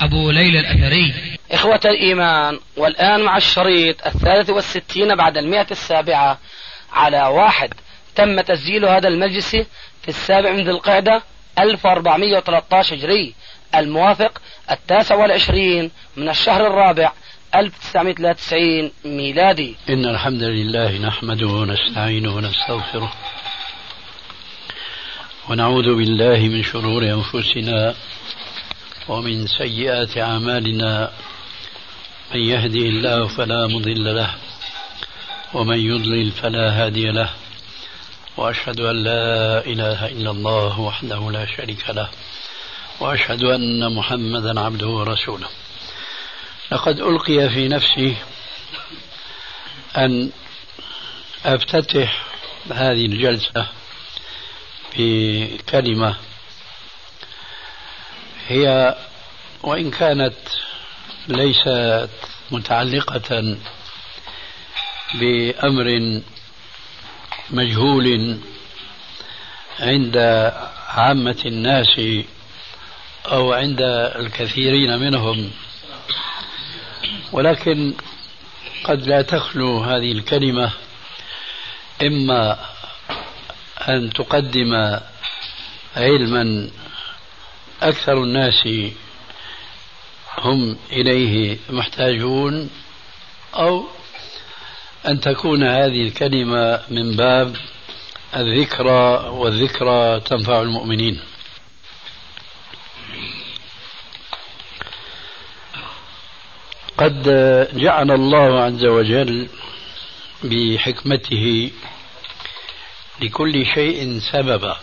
أبو ليلى الأثري. إخوة الإيمان والآن مع الشريط الثالث والستين بعد المئة السابعة على واحد. تم تسجيل هذا المجلس في السابع من ذي القعدة 1413 هجري الموافق التاسع والعشرين من الشهر الرابع 1993 ميلادي. إن الحمد لله نحمده ونستعينه ونستغفره ونعوذ بالله من شرور أنفسنا ومن سيئات أعمالنا من يهدي الله فلا مضل له ومن يضلل فلا هادي له وأشهد أن لا إله إلا الله وحده لا شريك له وأشهد أن محمدا عبده ورسوله. لقد ألقي في نفسي أن أفتتح هذه الجلسة بكلمة هي وإن كانت ليست متعلقة بأمر مجهول عند عامة الناس أو عند الكثيرين منهم ولكن قد لا تخلو هذه الكلمة إما أن تقدم علما أكثر الناس هم إليه محتاجون أو أن تكون هذه الكلمة من باب الذكرى والذكرى تنفع المؤمنين. قد جعل الله عز وجل بحكمته لكل شيء سببا.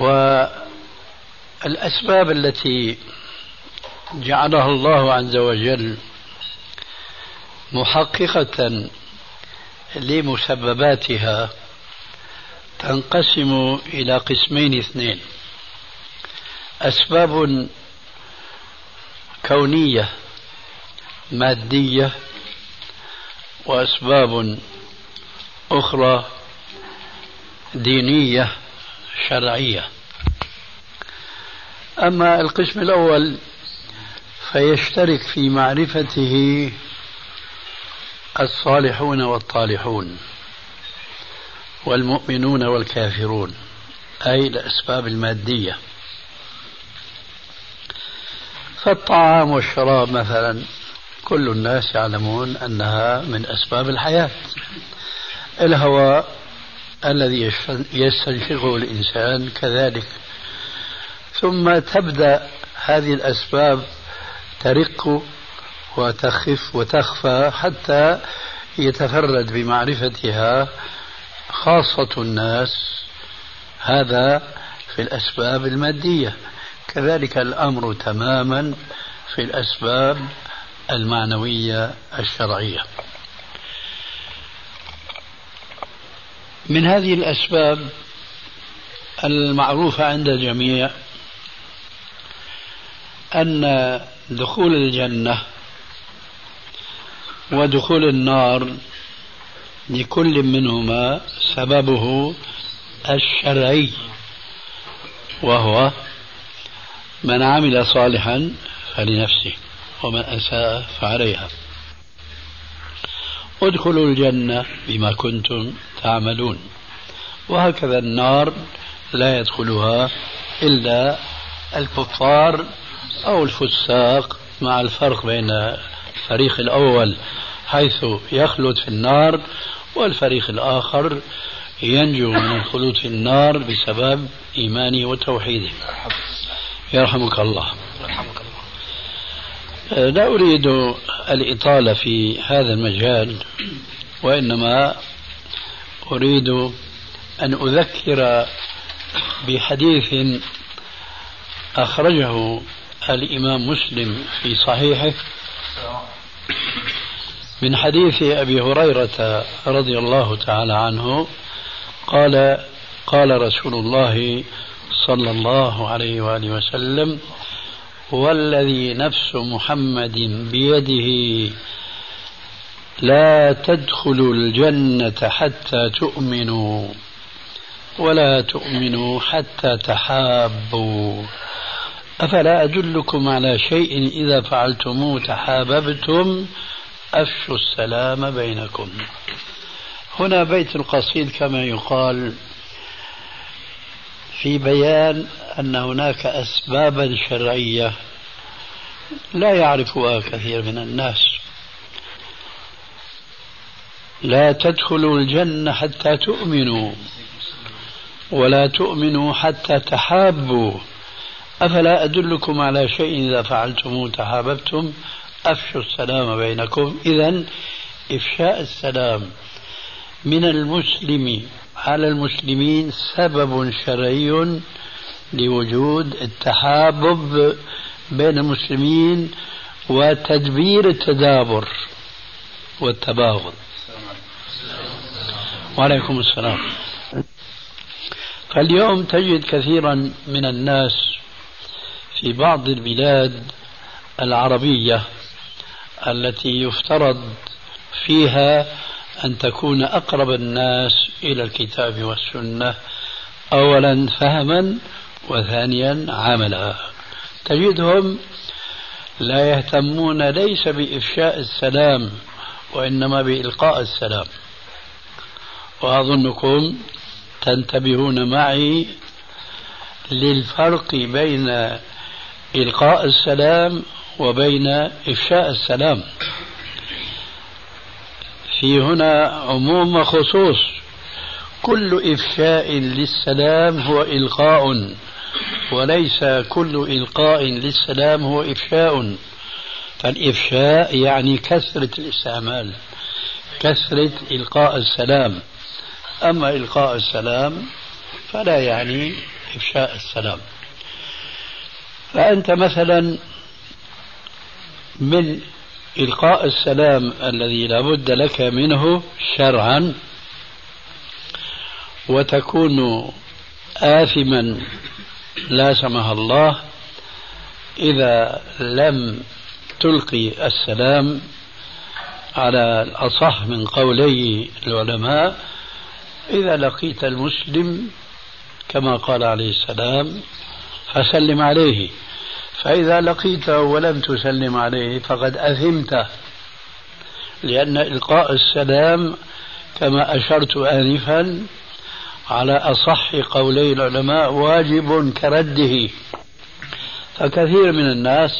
والأسباب التي جعلها الله عز وجل محققة لمسبباتها تنقسم إلى قسمين اثنين. أسباب كونية مادية وأسباب أخرى دينية. شرعية. أما القسم الأول فيشترك في معرفته الصالحون والطالحون والمؤمنون والكافرون أي الأسباب المادية. فالطعام والشراب مثلا كل الناس يعلمون أنها من أسباب الحياة. الهواء الذي يستنشقه الإنسان كذلك. ثم تبدأ هذه الأسباب ترق وتخف وتخفى حتى يتفرد بمعرفتها خاصة الناس. هذا في الأسباب المادية. كذلك الأمر تماما في الأسباب المعنوية الشرعية. من هذه الأسباب المعروفة عند الجميع أن دخول الجنة ودخول النار لكل منهما سببه الشرعي وهو من عمل صالحا فلنفسه ومن أساء فعليها. ادخلوا الجنة بما كنتم تعملون. وهكذا النار لا يدخلها إلا الكفار أو الفساق مع الفرق بين الفريق الأول حيث يخلد في النار والفريق الآخر ينجو من الخلود في النار بسبب إيمانه وتوحيده. يرحمك الله. يرحمك الله. لا أريد الإطالة في هذا المجال وإنما أريد أن أذكر بحديث أخرجه الإمام مسلم في صحيحه من حديث أبي هريرة رضي الله تعالى عنه قال قال رسول الله صلى الله عليه وآله وسلم والذي نفس محمد بيده. لا تدخلوا الجنة حتى تؤمنوا ولا تؤمنوا حتى تحابوا. أفلا أدلكم على شيء إذا فعلتموه تحاببتم؟ أفشوا السلام بينكم. هنا بيت القصيد كما يقال في بيان أن هناك أسبابا شرعية لا يعرفها كثير من الناس. لا تدخلوا الجنة حتى تؤمنوا ولا تؤمنوا حتى تحابوا. أفلا أدلكم على شيء إذا فعلتموه تحاببتم أفشوا السلام بينكم. إذا إفشاء السلام من المسلم على المسلمين سبب شرعي لوجود التحابب بين المسلمين وتدبير التدابر والتباغض. وعليكم السلام. فاليوم تجد كثيرا من الناس في بعض البلاد العربية التي يفترض فيها أن تكون أقرب الناس إلى الكتاب والسنة أولا فهما وثانيا عملا. تجدهم لا يهتمون ليس بإفشاء السلام وإنما بإلقاء السلام. وأظنكم تنتبهون معي للفرق بين إلقاء السلام وبين إفشاء السلام. في هنا عموم وخصوص كل إفشاء للسلام هو إلقاء وليس كل إلقاء للسلام هو إفشاء. فالإفشاء يعني كثرة الاستعمال كثرة إلقاء السلام. أما إلقاء السلام فلا يعني إفشاء السلام. فأنت مثلا من إلقاء السلام الذي لا بد لك منه شرعا وتكون آثما لا سمح الله إذا لم تلقي السلام على الأصح من قولي العلماء. إذا لقيت المسلم كما قال عليه السلام فسلم عليه. فإذا لقيته ولم تسلم عليه فقد أثمت لأن إلقاء السلام كما أشرت آنفا على أصح قولي العلماء واجب كرده. فكثير من الناس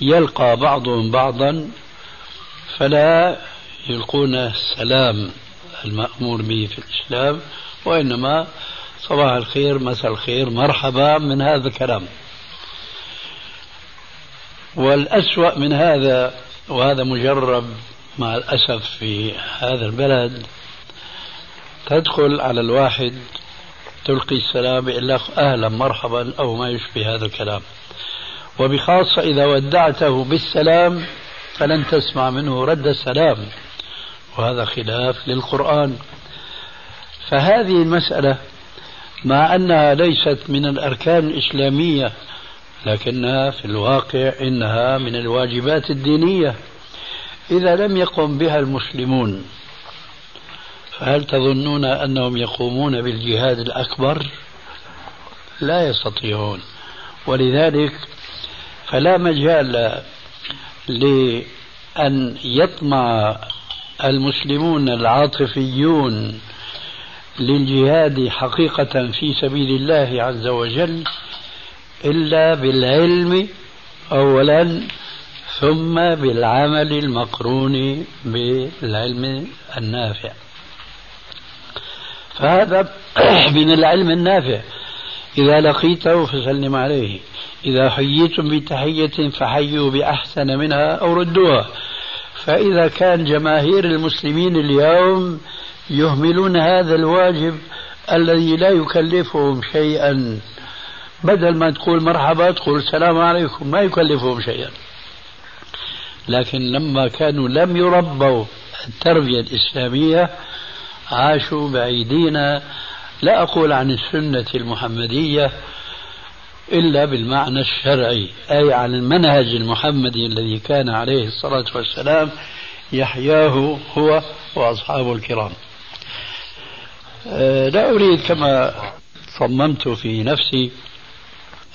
يلقى بعضهم بعضا فلا يلقون السلام المأمور به في الإسلام وإنما صباح الخير مساء الخير مرحبا من هذا الكلام. والأسوأ من هذا وهذا مجرب مع الأسف في هذا البلد تدخل على الواحد تلقي السلام لك أهلا مرحبا أو ما يشبه هذا الكلام. وبخاصة إذا ودعته بالسلام فلن تسمع منه رد السلام. وهذا خلاف للقرآن. فهذه المسألة مع أنها ليست من الأركان الإسلامية لكنها في الواقع إنها من الواجبات الدينية. إذا لم يقم بها المسلمون فهل تظنون أنهم يقومون بالجهاد الأكبر؟ لا يستطيعون. ولذلك فلا مجال لأن يطمع المسلمون العاطفيون للجهاد حقيقة في سبيل الله عز وجل. إلا بالعلم أولا ثم بالعمل المقرون بالعلم النافع. فهذا من العلم النافع. إذا لقيته فسلم عليه. إذا حييتم بتحية فحيوا بأحسن منها أو ردوها. فإذا كان جماهير المسلمين اليوم يهملون هذا الواجب الذي لا يكلفهم شيئا. بدل ما تقول مرحبا تقول السلام عليكم ما يكلفهم شيئا. لكن لما كانوا لم يربوا التربية الإسلامية عاشوا بعيدين. لا أقول عن السنة المحمدية إلا بالمعنى الشرعي أي عن المنهج المحمدي الذي كان عليه الصلاة والسلام يحياه هو وأصحابه الكرام. أه، لا أريد كما صممت في نفسي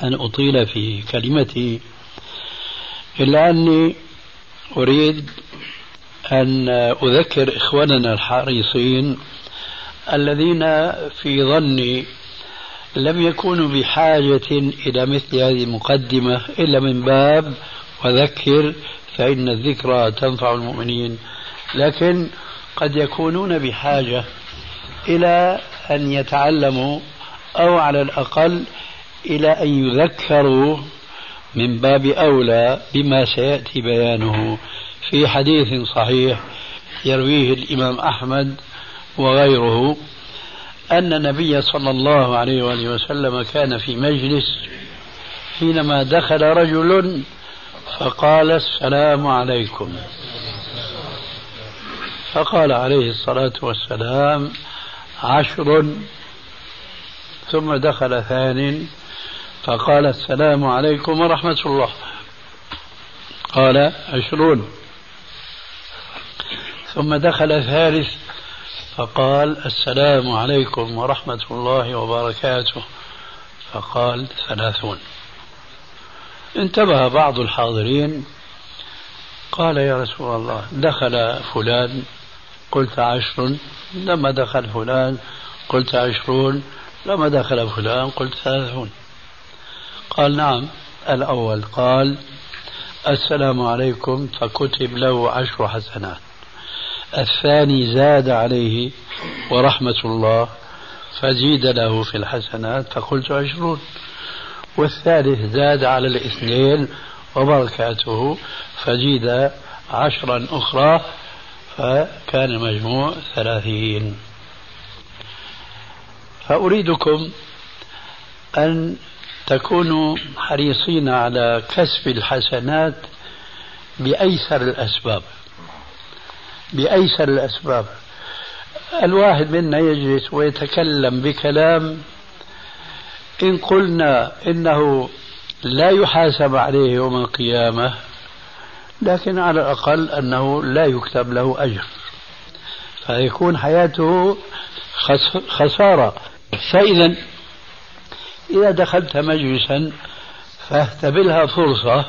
أن أطيل في كلمتي إلا أني أريد أن أذكر إخواننا الحريصين الذين في ظني لم يكونوا بحاجة إلى مثل هذه المقدمة إلا من باب وذكر فإن الذكرى تنفع المؤمنين لكن قد يكونون بحاجة إلى أن يتعلموا أو على الأقل إلى أن يذكروا من باب أولى بما سيأتي بيانه في حديث صحيح يرويه الإمام أحمد وغيره أن النبي صلى الله عليه وآله وسلم كان في مجلس حينما دخل رجل فقال السلام عليكم. فقال عليه الصلاة والسلام عشر. ثم دخل ثان فقال السلام عليكم ورحمة الله. قال عشرون. ثم دخل ثالث فقال السلام عليكم ورحمة الله وبركاته. فقال ثلاثون. انتبه بعض الحاضرين. قال يا رسول الله دخل فلان قلت عشر لما دخل فلان قلت عشرون. لما دخل فلان قلت ثلاثون. قال نعم. الأول قال السلام عليكم. فكتب له عشر حسنات. الثاني زاد عليه ورحمة الله فزيد له في الحسنات فقلت عشرون. والثالث زاد على الاثنين وبركاته فزيد عشرا أخرى فكان المجموع ثلاثين. فأريدكم أن تكونوا حريصين على كسب الحسنات بأيسر الأسباب. بأيسر الأسباب. الواحد منا يجلس ويتكلم بكلام إن قلنا إنه لا يحاسب عليه يوم القيامة لكن على الأقل أنه لا يكتب له أجر. فيكون حياته خسارة. فإذا إذا دخلت مجلسا فاهتبلها فرصة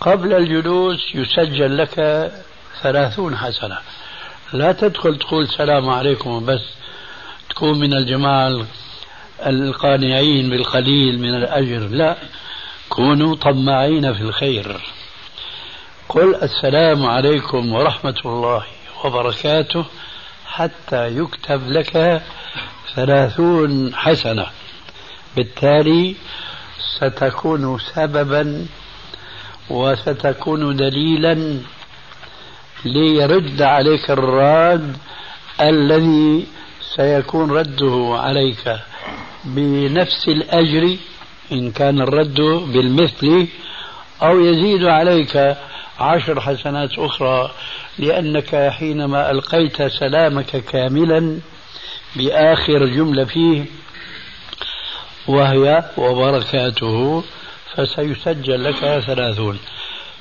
قبل الجلوس يسجل لك ثلاثون حسنة. لا تدخل تقول السلام عليكم بس تكون من الجماعة القانعين بالقليل من الأجر. لا كونوا طماعين في الخير. قل السلام عليكم ورحمة الله وبركاته حتى يكتب لك ثلاثون حسنة. بالتالي ستكون سببا وستكون دليلا ليرد عليك الراد الذي سيكون رده عليك بنفس الأجر إن كان الرد بالمثل أو يزيد عليك عشر حسنات أخرى لأنك حينما ألقيت سلامك كاملا بآخر جملة فيه وهي وبركاته فسيسجل لك ثلاثون.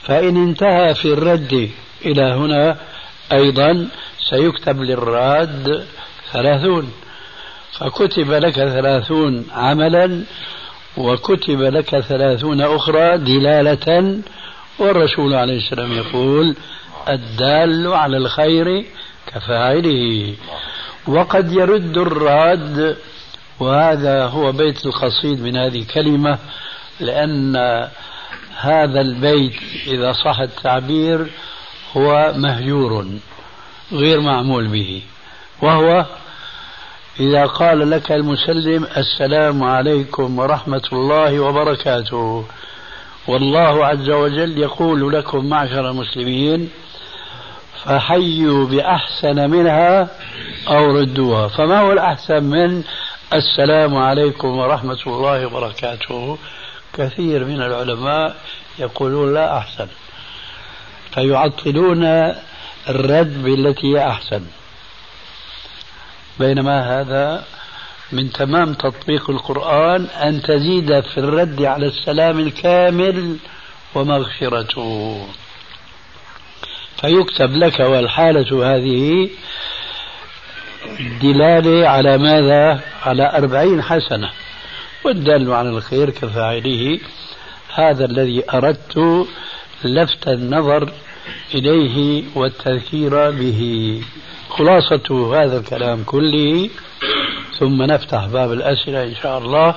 فإن انتهى في الرد إلى هنا أيضا سيكتب للراد ثلاثون. فكتب لك ثلاثون عملا وكتب لك ثلاثون أخرى دلالة. والرسول عليه السلام يقول الدال على الخير كفاعله. وقد يرد الراد وهذا هو بيت القصيد من هذه الكلمة لأن هذا البيت إذا صح التعبير هو مهجور غير معمول به وهو إذا قال لك المسلم السلام عليكم ورحمة الله وبركاته. والله عز وجل يقول لكم معشر المسلمين فحيوا بأحسن منها أو ردوها. فما هو الأحسن من السلام عليكم ورحمة الله وبركاته. كثير من العلماء يقولون لا أحسن. فيعطلون الرد بالتي هي أحسن. بينما هذا من تمام تطبيق القرآن أن تزيد في الرد على السلام الكامل ومغفرته. فيكتب لك والحالة هذه دلالة على ماذا؟ على أربعين حسنة. والدال على الخير كفاعله هذا الذي أردت لفت النظر إليه والتذكير به. خلاصة هذا الكلام كله ثم نفتح باب الأسئلة إن شاء الله.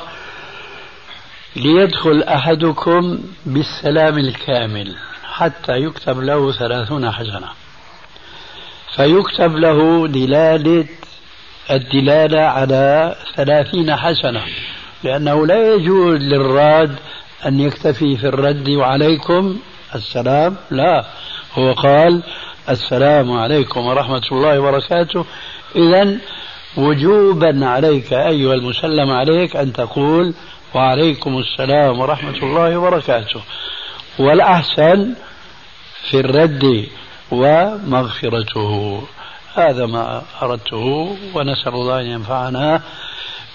ليدخل أحدكم بالسلام الكامل حتى يكتب له ثلاثون حسنة. فيكتب له دلالة الدلالة على ثلاثين حسنة لأنه لا يجوز للراد أن يكتفي في الرد وعليكم السلام لا هو قال السلام عليكم ورحمة الله وبركاته. إذا وجوبا عليك أيها المسلم عليك أن تقول وعليكم السلام ورحمة الله وبركاته. والأحسن في الرد ومغفرته. هذا ما أردته ونسأل الله أن ينفعنا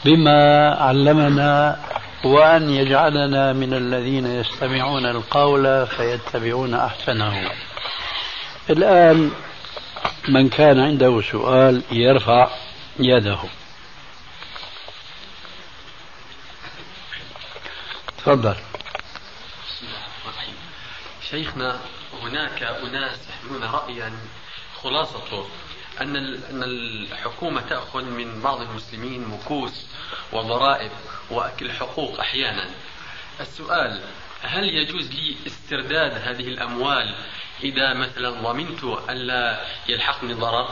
بما علمنا وأن يجعلنا من الذين يستمعون القول فيتبعون أحسنه. الآن من كان عنده سؤال يرفع يده. تفضل. شيخنا هناك أناس يحملون رأيا خلاصته أن أن الحكومة تأخذ من بعض المسلمين مكوس وضرائب وأكل حقوق أحيانا. السؤال هل يجوز لي استرداد هذه الأموال إذا مثلا ضمنت ألا يلحقني ضرر؟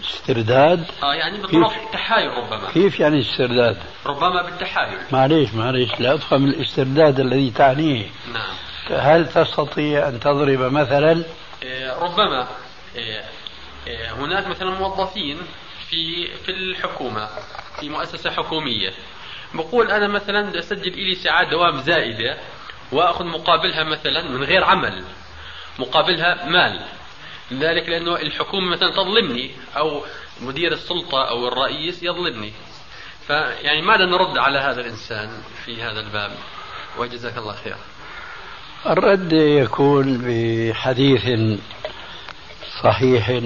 استرداد؟ آه يعني بالضبط تحايل ربما. كيف يعني استرداد؟ ربما بالتحايل. معليش معليش لا أفهم الاسترداد الذي تعنيه. نعم. هل تستطيع أن تضرب مثلا؟ إيه، ربما. إيه، إيه، هناك مثلا موظفين في في الحكومة في مؤسسة حكومية. بقول أنا مثلا أسجل إلي ساعات دوام زائدة وأخذ مقابلها مثلا من غير عمل مقابلها مال. ذلك لأنه الحكومة مثلا تظلمني أو مدير السلطة أو الرئيس يظلمني. فيعني ماذا نرد على هذا الإنسان في هذا الباب؟ وجزاك الله خير الرد يكون بحديث صحيح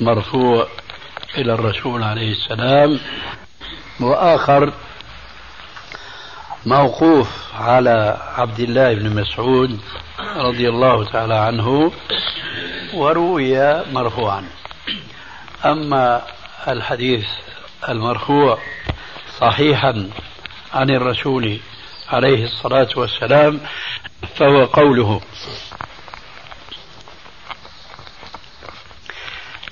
مرفوع إلى الرسول عليه السلام وآخر موقوف على عبد الله بن مسعود رضي الله تعالى عنه وروي مرفوعا. أما الحديث المرفوع صحيحا عن الرسول عليه الصلاة والسلام فهو قوله.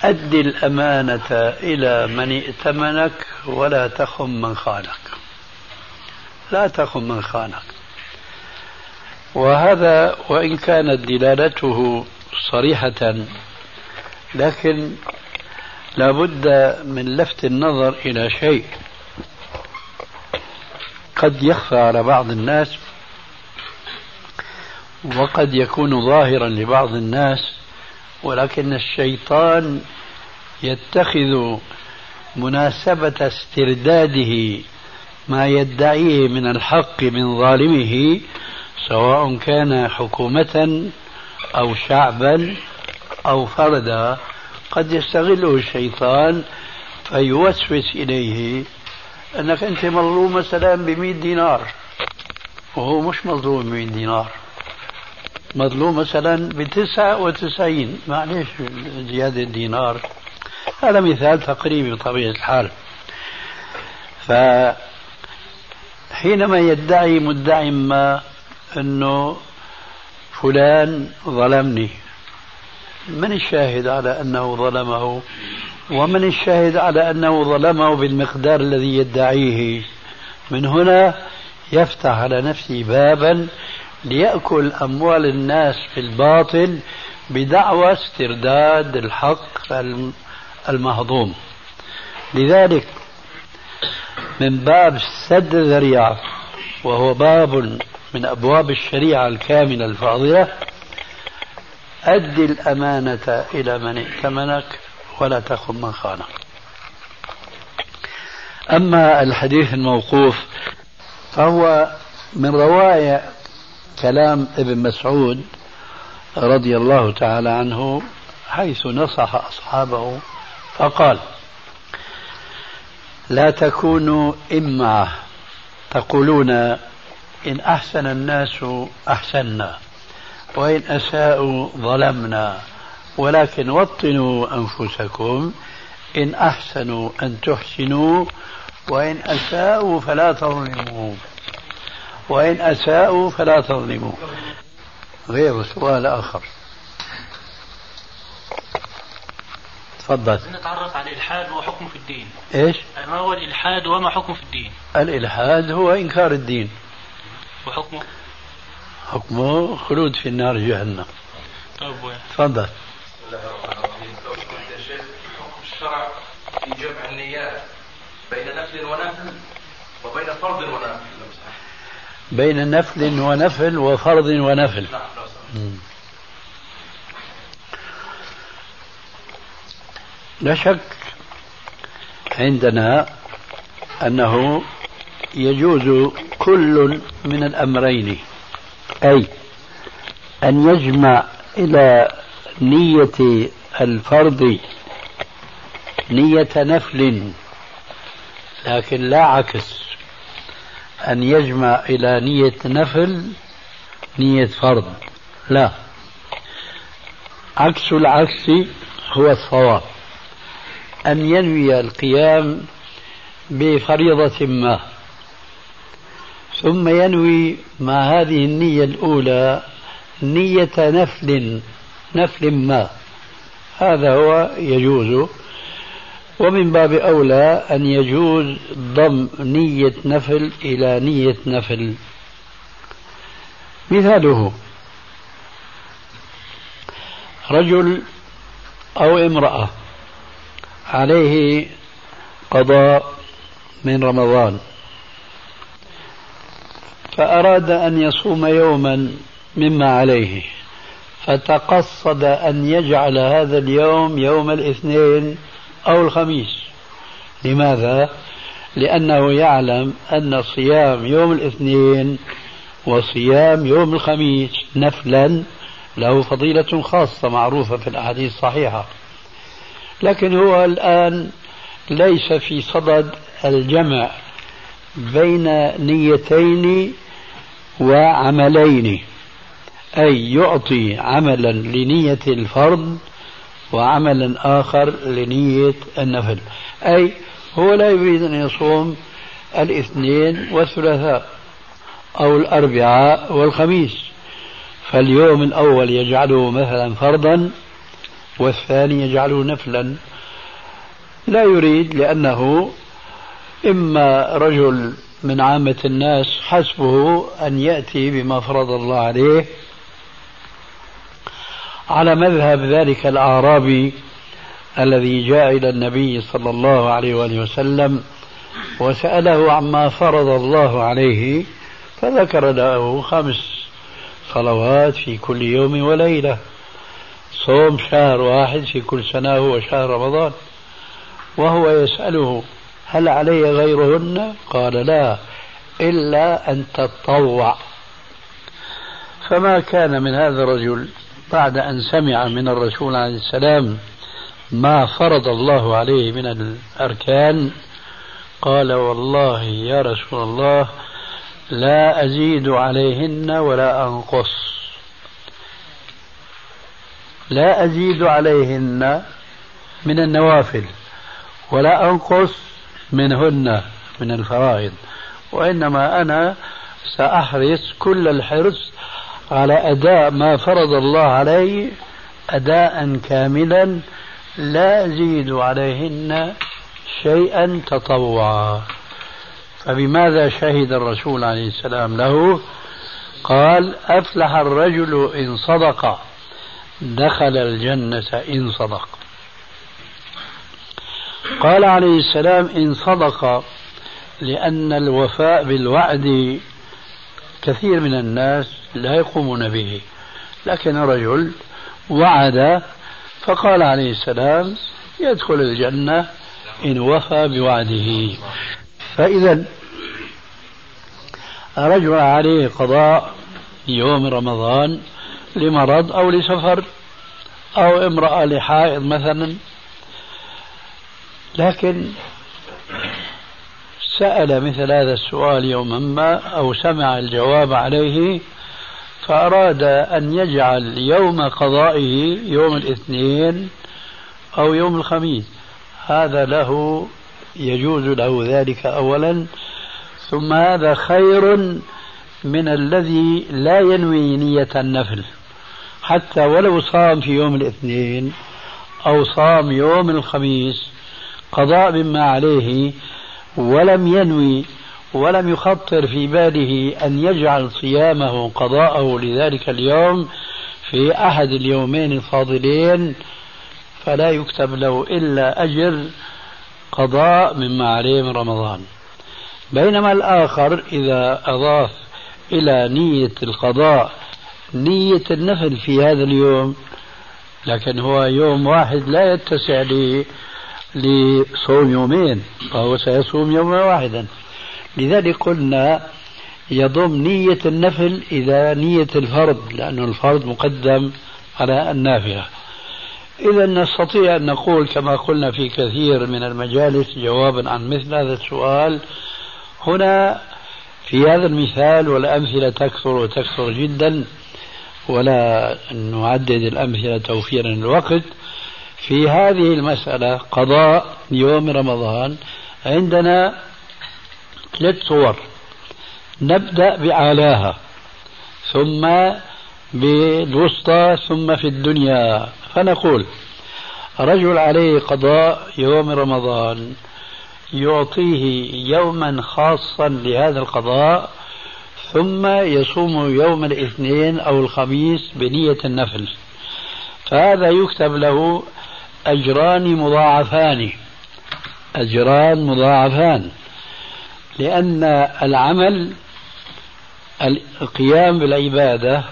أد الأمانة إلى من ائتمنك ولا تخن من خانك. لا تخن من خانك. وهذا وإن كانت دلالته صريحة لكن لابد من لفت النظر إلى شيء. قد يخفى على بعض الناس وقد يكون ظاهرا لبعض الناس ولكن الشيطان يتخذ مناسبة استرداده ما يدعيه من الحق من ظالمه سواء كان حكومة أو شعبا أو فردا. قد يستغله الشيطان فيوسوس إليه أنك أنت مظلوم مثلا بمئة دينار وهو مش مظلوم بمئة دينار. مظلوم مثلا بتسعة وتسعين معلش زيادة دينار؟ هذا مثال تقريبي بطبيعة الحال. فحينما يدعي مدعي ما أنه فلان ظلمني من الشاهد على أنه ظلمه؟ ومن الشاهد على أنه ظلمه بالمقدار الذي يدعيه؟ من هنا يفتح على نفسه بابا ليأكل أموال الناس في الباطل بدعوى استرداد الحق المهضوم. لذلك من باب سد الذريعة وهو باب من أبواب الشريعة الكاملة الفاضلة أد الأمانة إلى من ائتمنك ولا تخن من خانك. أما الحديث الموقوف فهو من روائع كلام ابن مسعود رضي الله تعالى عنه حيث نصح أصحابه فقال لا تكونوا إمعة تقولون إن أحسن الناس أحسنا وإن أساءوا ظلمنا ولكن وطنوا أنفسكم إن أحسنوا أن تحسنوا وإن أساءوا فلا تظلموا. وإن أساءوا فلا تظلموا. غير سؤال آخر. تفضل. نتعرف على الإلحاد وحكمه في الدين. إيش؟ ما هو الإلحاد وما حكمه في الدين؟ الإلحاد هو إنكار الدين. وحكمه؟ حكمه خلود في النار جهنم. طيب تفضل. حكم الشرع في جمع النيات بين نفل ونفل وبين فرض ونفل بين نفل ونفل وفرض ونفل. لا شك عندنا أنه يجوز كل من الأمرين أي أن يجمع إلى نية الفرض نية نفل لكن لا عكس أن يجمع إلى نية نفل نية فرض. لا. عكس العكس هو الصواب. أن ينوي القيام بفريضة ما. ثم ينوي مع هذه النية الأولى نية نفل نفل ما. هذا هو يجوز ومن باب أولى أن يجوز ضم نية نفل إلى نية نفل. مثاله رجل أو امرأة عليه قضاء من رمضان فأراد أن يصوم يوما مما عليه فتقصد أن يجعل هذا اليوم يوم الاثنين أو الخميس لماذا؟ لأنه يعلم أن صيام يوم الاثنين وصيام يوم الخميس نفلا له فضيلة خاصة معروفة في الأحاديث الصحيحة لكن هو الآن ليس في صدد الجمع بين نيتين وعملين أي يعطي عملا لنية الفرض وعملا آخر لنية النفل. أي هو لا يريد أن يصوم الاثنين والثلاثاء أو الأربعاء والخميس. فاليوم الأول يجعله مثلا فرضا والثاني يجعله نفلا. لا يريد لأنه إما رجل من عامة الناس حسبه أن يأتي بما فرض الله عليه على مذهب ذلك الأعرابي الذي جاء إلى النبي صلى الله عليه وآله وسلم وسأله عما فرض الله عليه فذكر له خمس صلوات في كل يوم وليلة صوم شهر واحد في كل سنة هو شهر رمضان وهو يسأله هل علي غيرهن؟ قال لا إلا أن تتطوع فما كان من هذا الرجل بعد أن سمع من الرسول عليه السلام ما فرض الله عليه من الأركان قال والله يا رسول الله لا أزيد عليهن ولا أنقص. لا أزيد عليهن من النوافل ولا أنقص منهن من الفرائض وإنما أنا سأحرص كل الحرص على أداء ما فرض الله علي أداء كاملا لا أزيد عليهن شيئا تطوعا. فبماذا شهد الرسول عليه السلام له؟ قال أفلح الرجل إن صدق دخل الجنة إن صدق. قال عليه السلام إن صدق لأن الوفاء بالوعد كثير من الناس. لا يقومون به. لكن رجل وعد فقال عليه السلام يدخل الجنة إن وفى بوعده. فإذا رجل عليه قضاء يوم رمضان لمرض أو لسفر أو امرأة لحائض مثلا. لكن سأل مثل هذا السؤال يوما ما أو سمع الجواب عليه فأراد أن يجعل يوم قضائه يوم الاثنين أو يوم الخميس. هذا له يجوز له ذلك أولا. ثم هذا خير من الذي لا ينوي نية النفل. حتى ولو صام في يوم الاثنين أو صام يوم الخميس قضاء مما عليه ولم ينوي ولم يخطر في باله أن يجعل صيامه قضاءه لذلك اليوم في أحد اليومين الفاضلين فلا يكتب له إلا أجر قضاء مما عليه من رمضان. بينما الآخر إذا أضاف إلى نية القضاء نية النفل في هذا اليوم لكن هو يوم واحد لا يتسع لصوم يومين فهو سيصوم يوما واحدا. لذلك قلنا يضم نية النفل إلى نية الفرض لأن الفرض مقدم على النافلة. إذا نستطيع أن نقول كما قلنا في كثير من المجالس جوابا عن مثل هذا السؤال هنا في هذا المثال والأمثلة تكثر وتكثر جدا ولا نعدد الأمثلة توفيرا للوقت. في هذه المسألة قضاء يوم رمضان عندنا ثلاث صور. نبدأ بأعلاها ثم بالوسطى ثم في الدنيا. فنقول رجل عليه قضاء يوم رمضان يعطيه يوما خاصا لهذا القضاء ثم يصوم يوم الاثنين أو الخميس بنية النفل. فهذا يكتب له أجران مضاعفان. أجران مضاعفان. لأن العمل القيام بالعبادة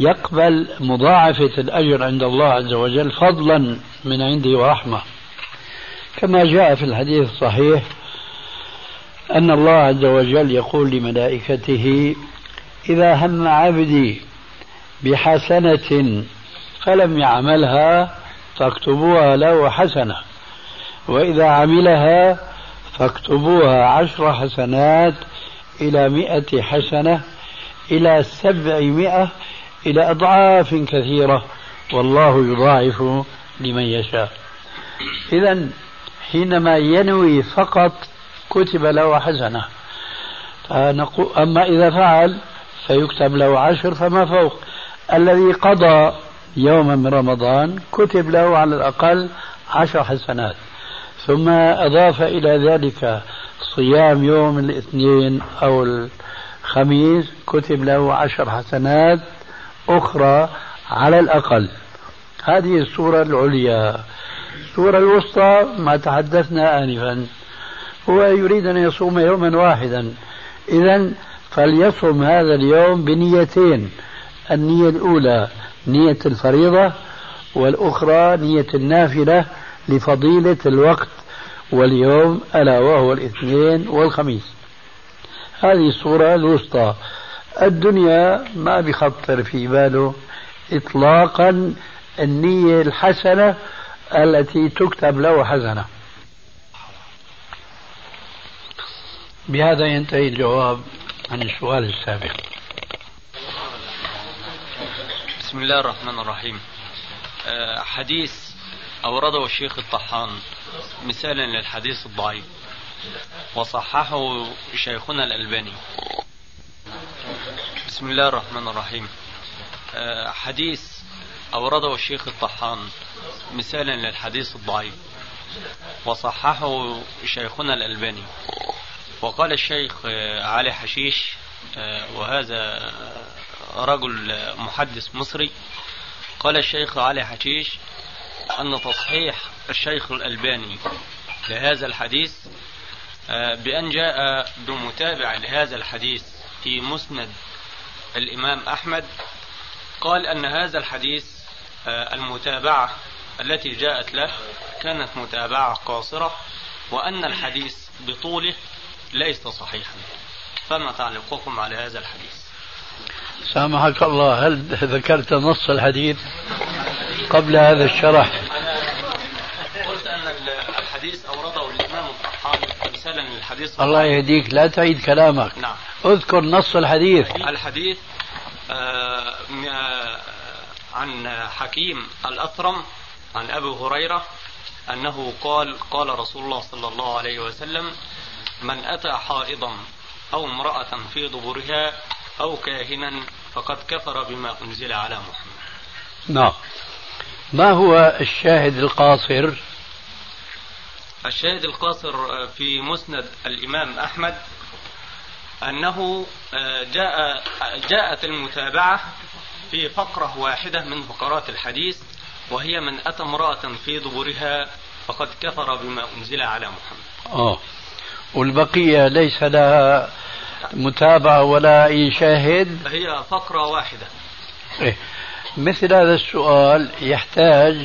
يقبل مضاعفة الأجر عند الله عز وجل فضلا من عنده ورحمة. كما جاء في الحديث الصحيح أن الله عز وجل يقول لملائكته إذا هم عبدي بحسنة فلم يعملها فاكتبوها له حسنة وإذا عملها فاكتبوها عشر حسنات إلى مئة حسنة إلى سبعمائة إلى أضعاف كثيرة. والله يضاعف لمن يشاء. إذا حينما ينوي فقط كتب له حسنة. أما إذا فعل فيكتب له عشر فما فوق. الذي قضى يوما من رمضان كتب له على الأقل عشر حسنات. ثم أضاف إلى ذلك صيام يوم الاثنين أو الخميس كتب له عشر حسنات أخرى على الأقل. هذه الصورة العليا. الصورة الوسطى ما تحدثنا آنفا. هو يريد أن يصوم يوما واحدا. إذا فليصوم هذا اليوم بنيتين. النية الأولى نية الفريضة والأخرى نية النافلة. لفضيلة الوقت واليوم ألا وهو الاثنين والخميس. هذه الصورة الوسطى. الدنيا ما بخطر في باله إطلاقا النية الحسنة التي تكتب له حسنة بهذا ينتهي الجواب عن السؤال السابق. بسم الله الرحمن الرحيم. أه حديث أورده الشيخ الطحان مثالا للحديث الضعيف وصححه شيخنا الألباني. بسم الله الرحمن الرحيم. أه حديث أورده الشيخ الطحان مثالا للحديث الضعيف وصححه شيخنا الألباني. وقال الشيخ علي حشيش وهذا رجل محدث مصري. قال الشيخ علي حشيش أن تصحيح الشيخ الألباني لهذا الحديث آه، بأن جاء بمتابع لهذا الحديث في مسند الإمام أحمد قال أن هذا الحديث آه، المتابعة التي جاءت له كانت متابعة قاصرة وأن الحديث بطوله ليس صحيحا. فما تعليقكم على هذا الحديث؟ سامحك الله هل ذكرت نص الحديث قبل هذا الشرح؟ قلت أن الحديث أورده الإمام الطحاوي مثالا للحديث. الله يهديك لا تعيد كلامك. نعم. اذكر نص الحديث. الحديث آه، آه، عن حكيم الأثرم عن أبي هريرة أنه قال قال رسول الله صلى الله عليه وسلم من أتى حائضا أو امرأة في دبرها أو كاهنا فقد كفر بما أنزل على محمد. نعم. ما هو الشاهد القاصر؟ الشاهد القاصر في مسند الإمام أحمد أنه جاء جاءت المتابعة في فقرة واحدة من فقرات الحديث وهي من أتى امرأة في دبرها فقد كفر بما أنزل على محمد. آه. والبقية ليس لها متابعة ولا أي شاهد هي فقرة واحدة. إيه؟ مثل هذا السؤال يحتاج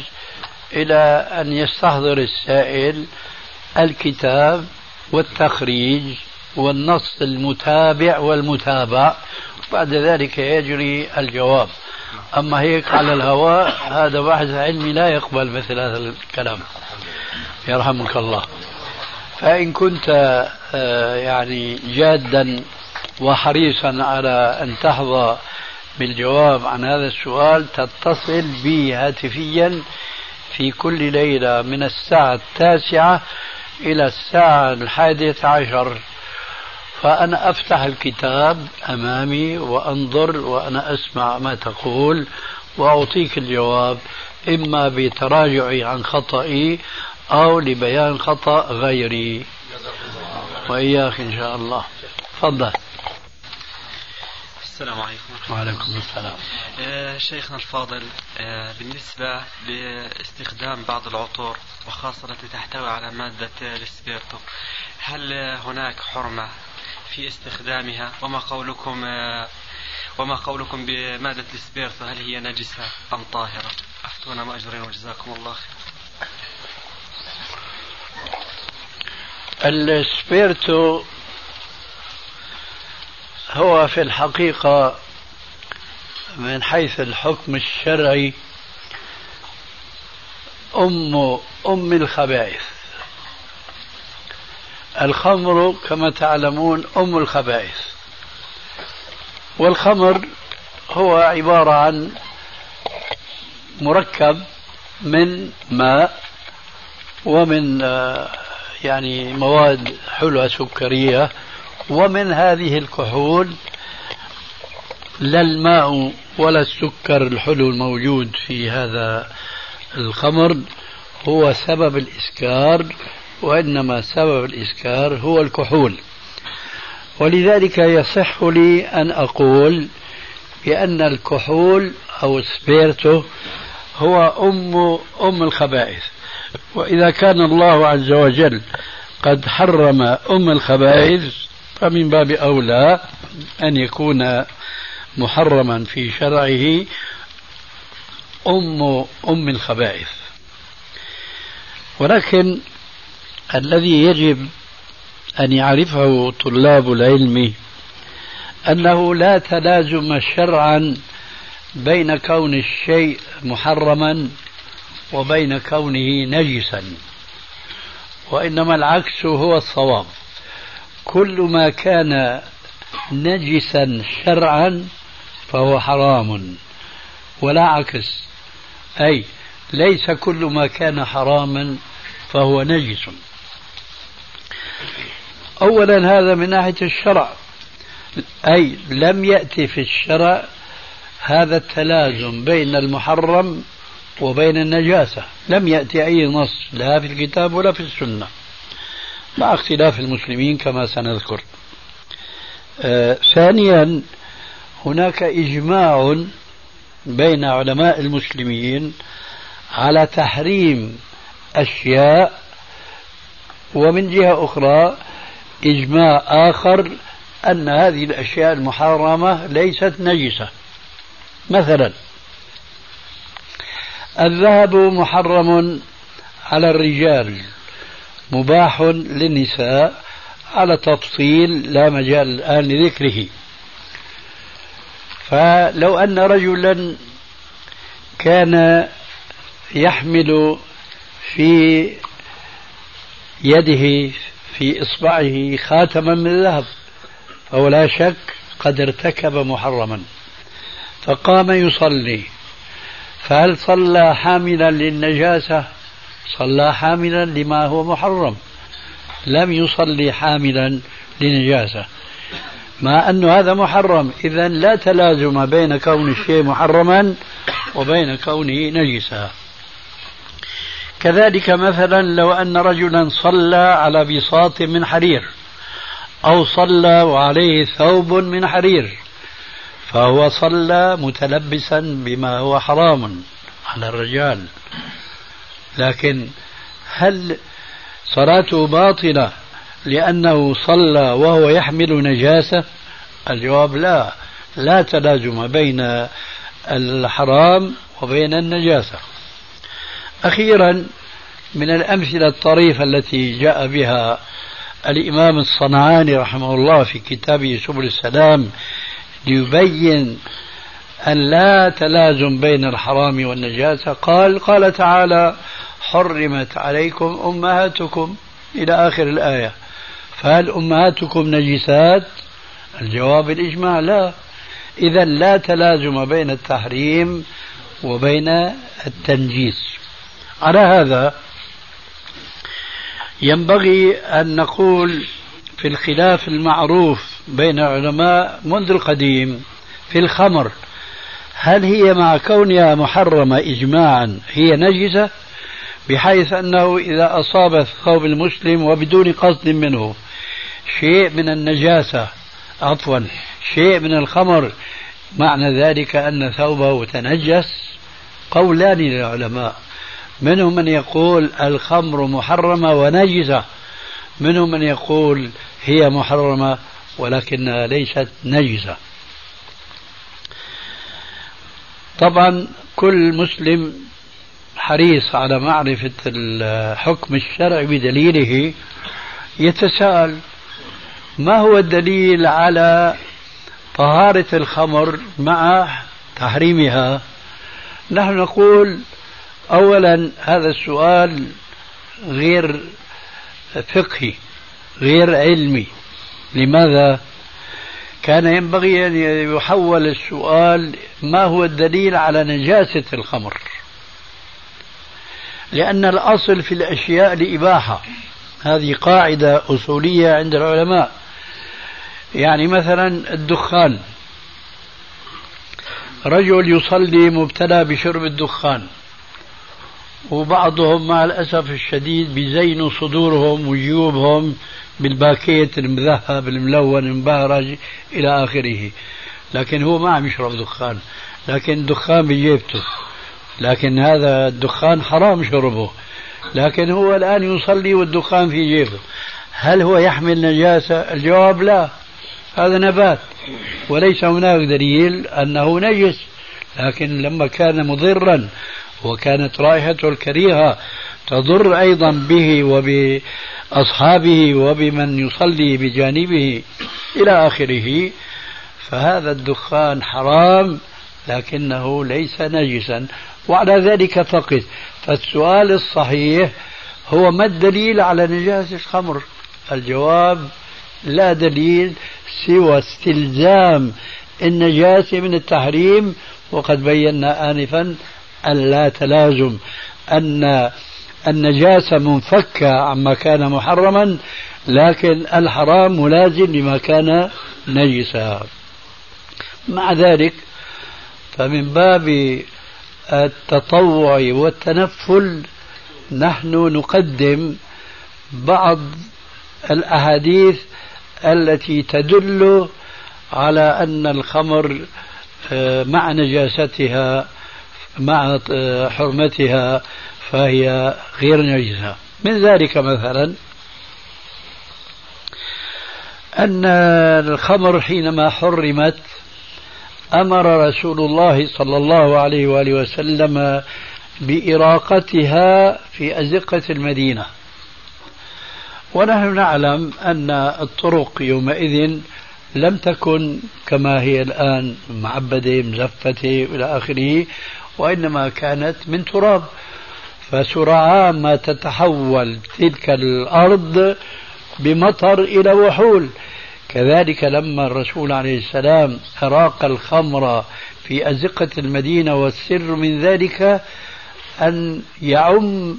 إلى أن يستحضر السائل الكتاب والتخريج والنص المتابع والمتابع بعد ذلك يجري الجواب. أما هيك على الهواء هذا باحث علمي لا يقبل مثل هذا الكلام. يرحمك الله. فإن كنت آه، يعني جادا وحريصا على أن تحظى بالجواب عن هذا السؤال تتصل بي هاتفيا في كل ليلة من الساعة التاسعة إلى الساعة الحادية عشر. فأنا أفتح الكتاب أمامي وأنظر وأنا أسمع ما تقول وأعطيك الجواب إما بتراجعي عن خطئي أو لبيان خطأ غيري. وإياك إن شاء الله. تفضل. السلام عليكم. وعليكم السلام. آه شيخنا الفاضل آه بالنسبة لاستخدام بعض العطور وخاصة التي تحتوي على مادة الاسبيرتو هل هناك حرمة في استخدامها؟ وما قولكم آه وما قولكم بمادة الاسبيرتو هل هي نجسة أم طاهرة؟ أفتونا مأجورين وجزاكم الله خير السبيرتو هو في الحقيقة من حيث الحكم الشرعي أم أم الخبائث. الخمر كما تعلمون أم الخبائث. والخمر هو عبارة عن مركب من ماء ومن آه، يعني مواد حلوة سكرية. ومن هذه الكحول لا الماء ولا السكر الحلو الموجود في هذا الخمر هو سبب الإسكار وإنما سبب الإسكار هو الكحول. ولذلك يصح لي أن أقول بأن الكحول أو سبيرتو هو أم أم الخبائث. وإذا كان الله عز وجل قد حرم أم الخبائث فمن باب أولى أن يكون محرما في شرعه أم أم الخبائث. ولكن الذي يجب أن يعرفه طلاب العلم أنه لا تلازم شرعا بين كون الشيء محرما وبين كونه نجسا. وإنما العكس هو الصواب. كل ما كان نجسا شرعا فهو حرام ولا عكس. أي ليس كل ما كان حراما فهو نجس. أولا هذا من ناحية الشرع. أي لم يأتي في الشرع هذا التلازم بين المحرم وبين النجاسة. لم يأتي أي نص لا في الكتاب ولا في السنة. مع اختلاف المسلمين كما سنذكر. آه ثانيا هناك إجماع بين علماء المسلمين على تحريم أشياء ومن جهة أخرى إجماع آخر أن هذه الأشياء المحرمة ليست نجسة. مثلا الذهب محرم على الرجال مباح للنساء على تفصيل لا مجال الآن لذكره. فلو أن رجلا كان يحمل في يده في إصبعه خاتما من ذهب فهو لا شك قد ارتكب محرما. فقام يصلي. فهل صلى حاملا للنجاسة؟ صلى حاملا لما هو محرم. لم يصلي حاملا لنجاسة مع أن هذا محرم إذا لا تلازم بين كون الشيء محرما وبين كونه نجسا. كذلك مثلا لو أن رجلا صلى على بساط من حرير أو صلى وعليه ثوب من حرير فهو صلى متلبسا بما هو حرام على الرجال. لكن هل صلاته باطلة لأنه صلى وهو يحمل نجاسة؟ الجواب لا. لا تلازم بين الحرام وبين النجاسة. أخيرا من الأمثلة الطريفة التي جاء بها الإمام الصنعاني رحمه الله في كتابه سبل السلام ليبين أن لا تلازم بين الحرام والنجاسة. قال قال تعالى حرمت عليكم أمهاتكم. إلى آخر الآية فهل أمهاتكم نجسات؟ الجواب الإجماع لا. إذا لا تلازم بين التحريم وبين التنجيس. على هذا ينبغي أن نقول في الخلاف المعروف بين العلماء منذ القديم في الخمر. هل هي مع كونها محرمة إجماعا هي نجسة؟ بحيث أنه إذا أصاب ثوب المسلم وبدون قصد منه شيء من النجاسة عفوا شيء من الخمر معنى ذلك أن ثوبه تنجس؟ قولان للعلماء منهم من يقول الخمر محرمة ونجسة. منهم من يقول هي محرمة ولكنها ليست نجسة طبعا كل مسلم حريص على معرفة الحكم الشرعي بدليله يتساءل ما هو الدليل على طهارة الخمر مع تحريمها؟ نحن نقول أولا هذا السؤال غير فقهي غير علمي. لماذا؟ كان ينبغي أن يحول السؤال ما هو الدليل على نجاسة الخمر. لأن الأصل في الأشياء لإباحة. هذه قاعدة أصولية عند العلماء. يعني مثلا الدخان. رجل يصلي مبتلى بشرب الدخان. وبعضهم مع الأسف الشديد بيزينوا صدورهم وجيوبهم بالباكيت المذهب الملون المبهرج إلى آخره. لكن هو ما عم يشرب دخان. لكن الدخان بجيبته. لكن هذا الدخان حرام شربه. لكن هو الآن يصلي والدخان في جيبه. هل هو يحمل نجاسة؟ الجواب لا. هذا نبات. وليس هناك دليل أنه نجس. لكن لما كان مضرا وكانت رائحته الكريهة تضر أيضا به وبأصحابه وبمن يصلي بجانبه إلى آخره. فهذا الدخان حرام لكنه ليس نجسا. وعلى ذلك فقط فالسؤال الصحيح هو ما الدليل على نجاسة الخمر؟ الجواب لا دليل سوى استلزام النجاسة من التحريم وقد بينا آنفا أن لا تلازم أن النجاسة منفكة عما كان محرما لكن الحرام ملازم لما كان نجسا. مع ذلك فمن باب التطوع والتنفل نحن نقدم بعض الأحاديث التي تدل على أن الخمر آه، مع نجاستها مع آه، حرمتها فهي غير نجسة من ذلك مثلا أن الخمر حينما حرمت أمر رسول الله صلى الله عليه وآله وسلم بإراقتها في أزقة المدينة. ونحن نعلم أن الطرق يومئذ لم تكن كما هي الآن معبدة مزفتة إلى آخره. وإنما كانت من تراب. فسرعان ما تتحول تلك الأرض بمطر إلى وحول. كذلك لما الرسول عليه السلام أراق الخمر في أزقة المدينة والسر من ذلك أن يعم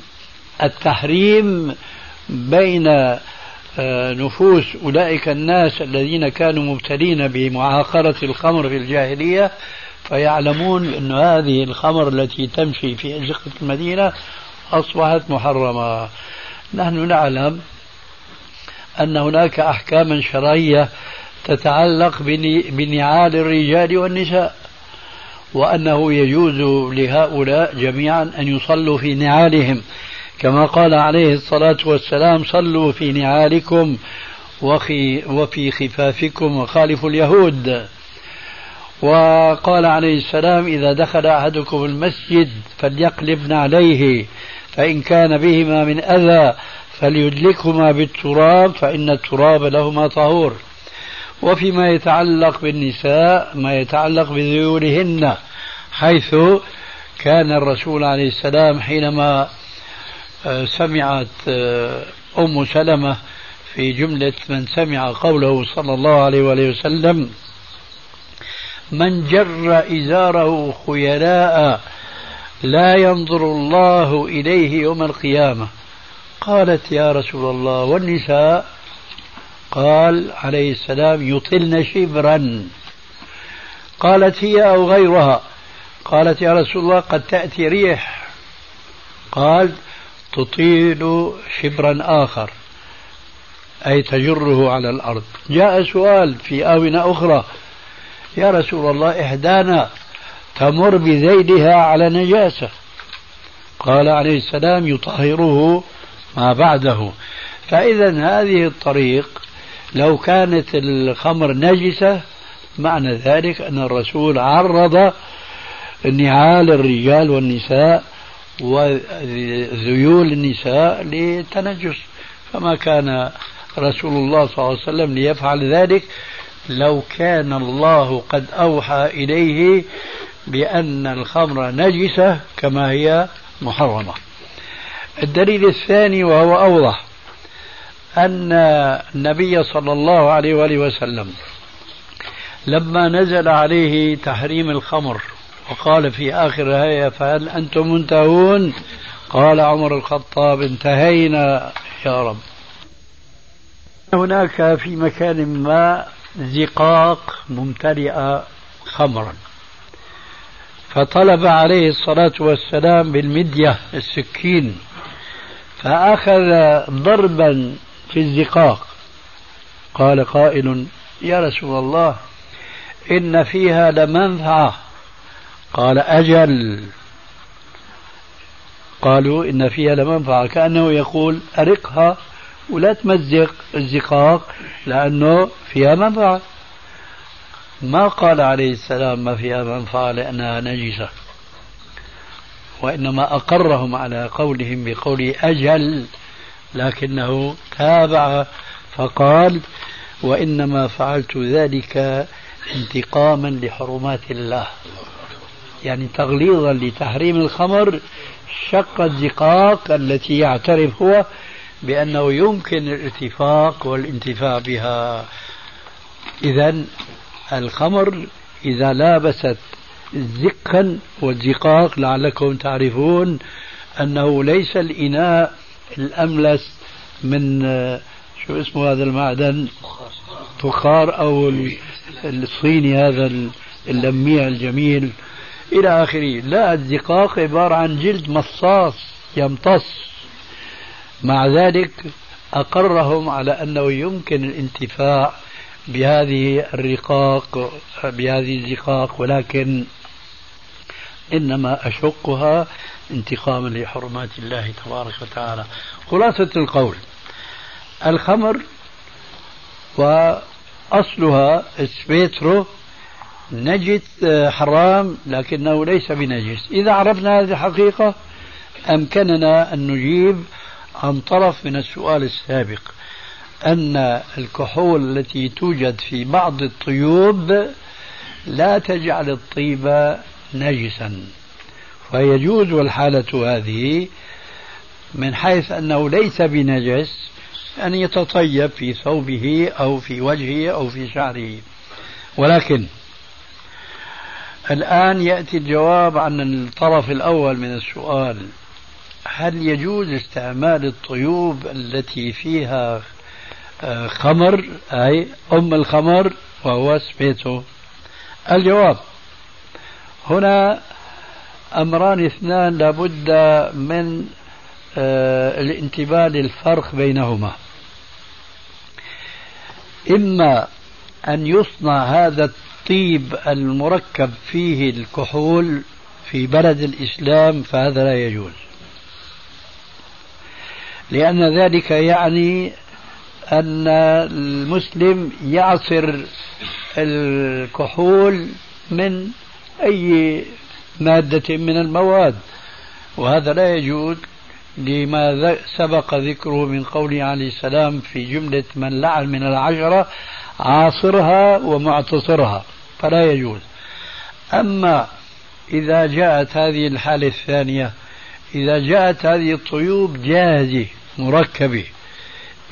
التحريم بين آه، نفوس أولئك الناس الذين كانوا مبتلين بمعاقرة الخمر في الجاهلية فيعلمون أن هذه الخمر التي تمشي في أزقة المدينة أصبحت محرمة. نحن نعلم أن هناك أحكاما شرعية تتعلق بنعال الرجال والنساء وأنه يجوز لهؤلاء جميعا أن يصلوا في نعالهم. كما قال عليه الصلاة والسلام صلوا في نعالكم وفي, خفافكم وخالفوا اليهود وقال عليه السلام إذا دخل أحدكم المسجد فليقلب عليه فإن كان بهما من أذى فليدلكهما بالتراب فإن التراب لهما طهور. وفيما يتعلق بالنساء ما يتعلق بذيولهن حيث كان الرسول عليه السلام حينما آه، سمعت آه، أم سلمة في جملة من سمع قوله صلى الله عليه وآله وسلم من جر إزاره خيلاء لا ينظر الله إليه يوم القيامة. قالت يا رسول الله والنساء؟ قال عليه السلام يطلن شبرا. قالت هي أو غيرها؟ قالت يا رسول الله قد تأتي ريح. قال تطيل شبرا آخر أي تجره على الأرض. جاء سؤال في آونة أخرى. يا رسول الله إحدانا تمر بذيلها على نجاسة. قال عليه السلام يطهره ما بعده. فإذا هذه الطريق لو كانت الخمر نجسة معنى ذلك أن الرسول عرض نعال الرجال والنساء وذيول النساء للتنجس. فما كان رسول الله صلى الله عليه وسلم ليفعل ذلك لو كان الله قد أوحى إليه بأن الخمر نجسة كما هي محرمة. الدليل الثاني وهو أوضح أن النبي صلى الله عليه وآله وسلم لما نزل عليه تحريم الخمر وقال في آخر الآية فهل أنتم منتهون؟ قال عمر الخطاب انتهينا يا رب. هناك في مكان ما زقاق ممتلئة خمرا. فطلب عليه الصلاة والسلام بالمدية السكين فأخذ ضربا في الزقاق. قال قائل يا رسول الله إن فيها لمنفعة. قال أجل. قالوا إن فيها لمنفعة. كأنه يقول أرقها ولا تمزق الزقاق لأنه فيها منفعة. ما قال عليه السلام ما فيها منفعة لأنها نجسة وإنما أقرهم على قولهم بقول أجل لكنه تابع. فقال وإنما فعلت ذلك انتقاما لحرمات الله يعني تغليظا لتحريم الخمر شق الزقاق التي يعترف هو بأنه يمكن الارتفاق والانتفاع بها. إذا الخمر إذا لابست زقا والزقاق لعلكم تعرفون أنه ليس الإناء الأملس من شو اسمه هذا المعدن؟ فخار أو الصيني هذا اللميع الجميل. إلى آخره. لا الزقاق عبارة عن جلد مصاص يمتص. مع ذلك أقرهم على أنه يمكن الانتفاع بهذه الرقاق بهذه الزقاق ولكن إنما أشقها انتقاما لحرمات الله تبارك وتعالى. خلاصة القول الخمر وأصلها سبيترو نجس حرام لكنه ليس بنجس. إذا عرفنا هذه الحقيقة أمكننا أن نجيب عن طرف من السؤال السابق أن الكحول التي توجد في بعض الطيوب لا تجعل الطيب نجسا. فيجوز الحالة هذه من حيث أنه ليس بنجس أن يتطيب في ثوبه أو في وجهه أو في شعره. ولكن الآن يأتي الجواب عن الطرف الأول من السؤال. هل يجوز استعمال الطيوب التي فيها آه، خمر أي أم الخمر وهو سبيتو الجواب هنا أمران اثنان لابد من آه، الانتباه للفرق بينهما. إما أن يصنع هذا الطيب المركب فيه الكحول في بلد الإسلام فهذا لا يجوز. لأن ذلك يعني أن المسلم يعصر الكحول من أي مادة من المواد وهذا لا يجوز لما سبق ذكره من قوله عليه السلام في جملة من لعن من العشرة عاصرها ومعتصرها فلا يجوز. أما إذا جاءت هذه الحالة الثانية إذا جاءت هذه الطيوب جاهزة مركبة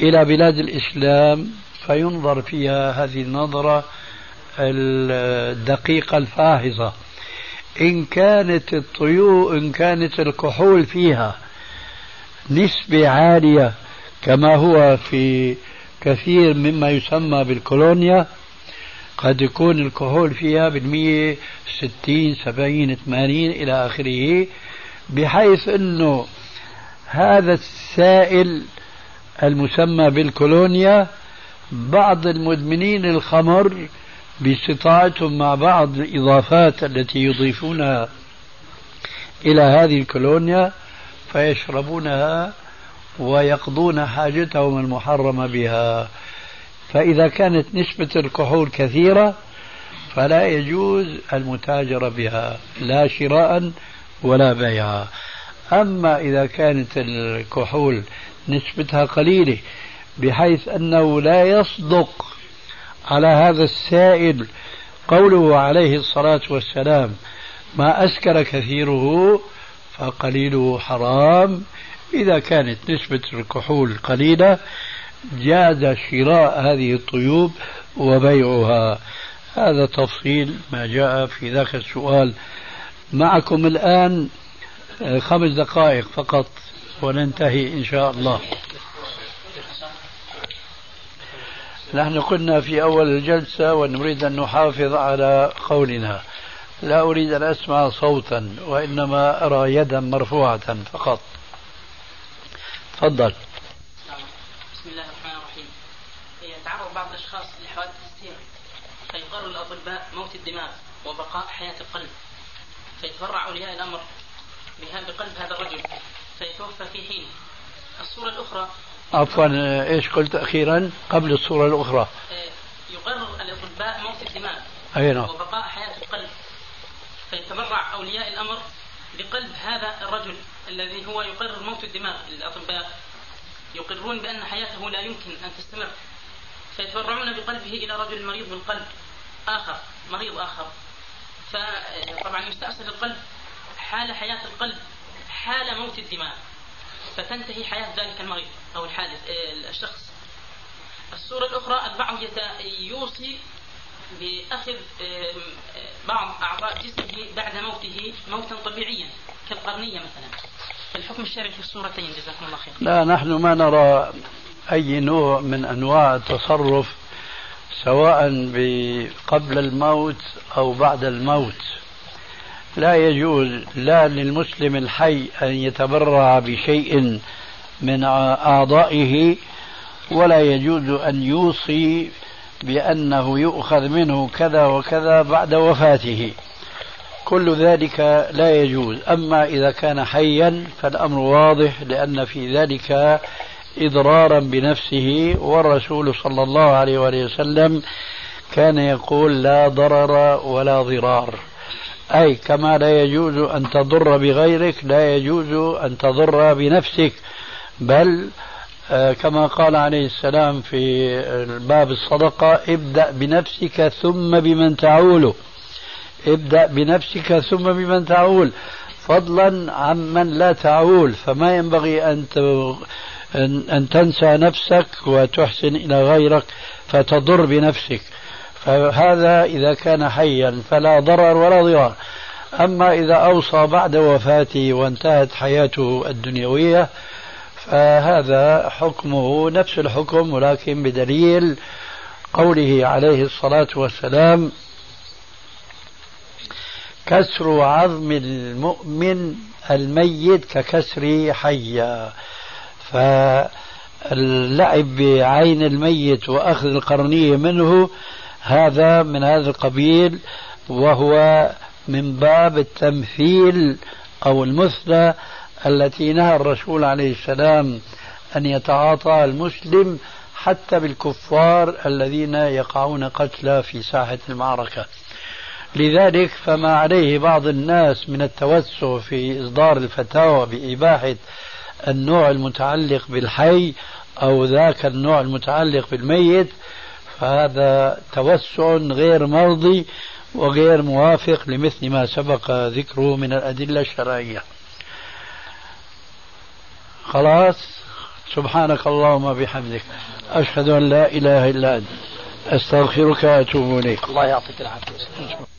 إلى بلاد الإسلام فينظر فيها هذه النظرة الدقيقة الفاحصة. إن كانت الطيوب إن كانت الكحول فيها نسبة عالية كما هو في كثير مما يسمى بالكولونيا قد يكون الكحول فيها بالمية ستين سبعين ثمانين إلى آخره. بحيث أنه هذا السائل المسمى بالكولونيا بعض المدمنين الخمر باستطاعتهم مع بعض الإضافات التي يضيفونها إلى هذه الكولونيا فيشربونها ويقضون حاجتهم المحرمة بها. فإذا كانت نسبة الكحول كثيرة فلا يجوز المتاجرة بها لا شراء ولا بيعا أما إذا كانت الكحول نسبتها قليلة بحيث أنه لا يصدق على هذا السائل قوله عليه الصلاة والسلام ما أسكر كثيره فقليله حرام. إذا كانت نسبة الكحول قليلة جاز شراء هذه الطيوب وبيعها. هذا تفصيل ما جاء في ذاك السؤال معكم الآن آه، خمس دقائق فقط وننتهي إن شاء الله. نحن قلنا في أول الجلسة ونريد أن نحافظ على قولنا. لا أريد أن أسمع صوتا وإنما أرى يدا مرفوعة فقط. تفضل. بسم الله الرحمن الرحيم. يتعرض بعض الأشخاص لحوادث السير فيقرر الأطباء موت الدماغ وبقاء حياة القلب. فيتبرع أولياء الأمر بقلب هذا الرجل فيتوفى في حين الصورة الأخرى. عفوا إيش قلت أخيرا؟ قبل الصورة الأخرى. يقرر الاطباء موت الدماغ أي نعم. وبقاء حياة القلب. فيتبرع أولياء الأمر بقلب هذا الرجل الذي هو يقرر موت الدماغ الأطباء يقرون بأن حياته لا يمكن أن تستمر. فيتبرعون بقلبه إلى رجل مريض بالقلب آخر مريض آخر. فطبعا يستأصل القلب حال حياة القلب حال موت الدماغ فتنتهي حياة ذلك المريض أو الحادث آه، الشخص. الصورة الأخرى البعض يوصي بأخذ آه، بعض أعضاء جسمه بعد موته موتا طبيعيا كالقرنية مثلا. الحكم الشرعي في الصورتين جزاكم الله خير لا نحن ما نرى أي نوع من أنواع التصرف سواء قبل الموت أو بعد الموت. لا يجوز لا للمسلم الحي أن يتبرع بشيء من أعضائه ولا يجوز أن يوصي بأنه يؤخذ منه كذا وكذا بعد وفاته. كل ذلك لا يجوز. أما إذا كان حيا فالأمر واضح لأن في ذلك إضرارا بنفسه والرسول صلى الله عليه وآله وسلم كان يقول لا ضرر ولا ضرار. أي كما لا يجوز أن تضر بغيرك لا يجوز أن تضر بنفسك. بل آه، كما قال عليه السلام في باب الصدقة ابدأ بنفسك ثم بمن تعول. ابدأ بنفسك ثم بمن تعول. فضلا عمن لا تعول. فما ينبغي أن أن تنسى نفسك وتحسن إلى غيرك فتضر بنفسك. فهذا إذا كان حيا فلا ضرر ولا ضرار. أما إذا أوصى بعد وفاته وانتهت حياته الدنيوية فهذا حكمه نفس الحكم ولكن بدليل قوله عليه الصلاة والسلام كسر عظم المؤمن الميت ككسر حيا. فاللعب بعين الميت وأخذ القرنية منه هذا من هذا القبيل وهو من باب التمثيل أو المثلى التي نهى الرسول عليه السلام أن يتعاطى المسلم حتى بالكفار الذين يقعون قتلى في ساحة المعركة. لذلك فما عليه بعض الناس من التوسع في إصدار الفتاوى بإباحة النوع المتعلق بالحي أو ذاك النوع المتعلق بالميت فهذا توسع غير مرضي وغير موافق لمثل ما سبق ذكره من الأدلة الشرعية. خلاص؟ سبحانك اللهم بحمدك أشهد أن لا إله إلا أنت. أستغفرك وأتوب إليك. الله يعطيك العافية.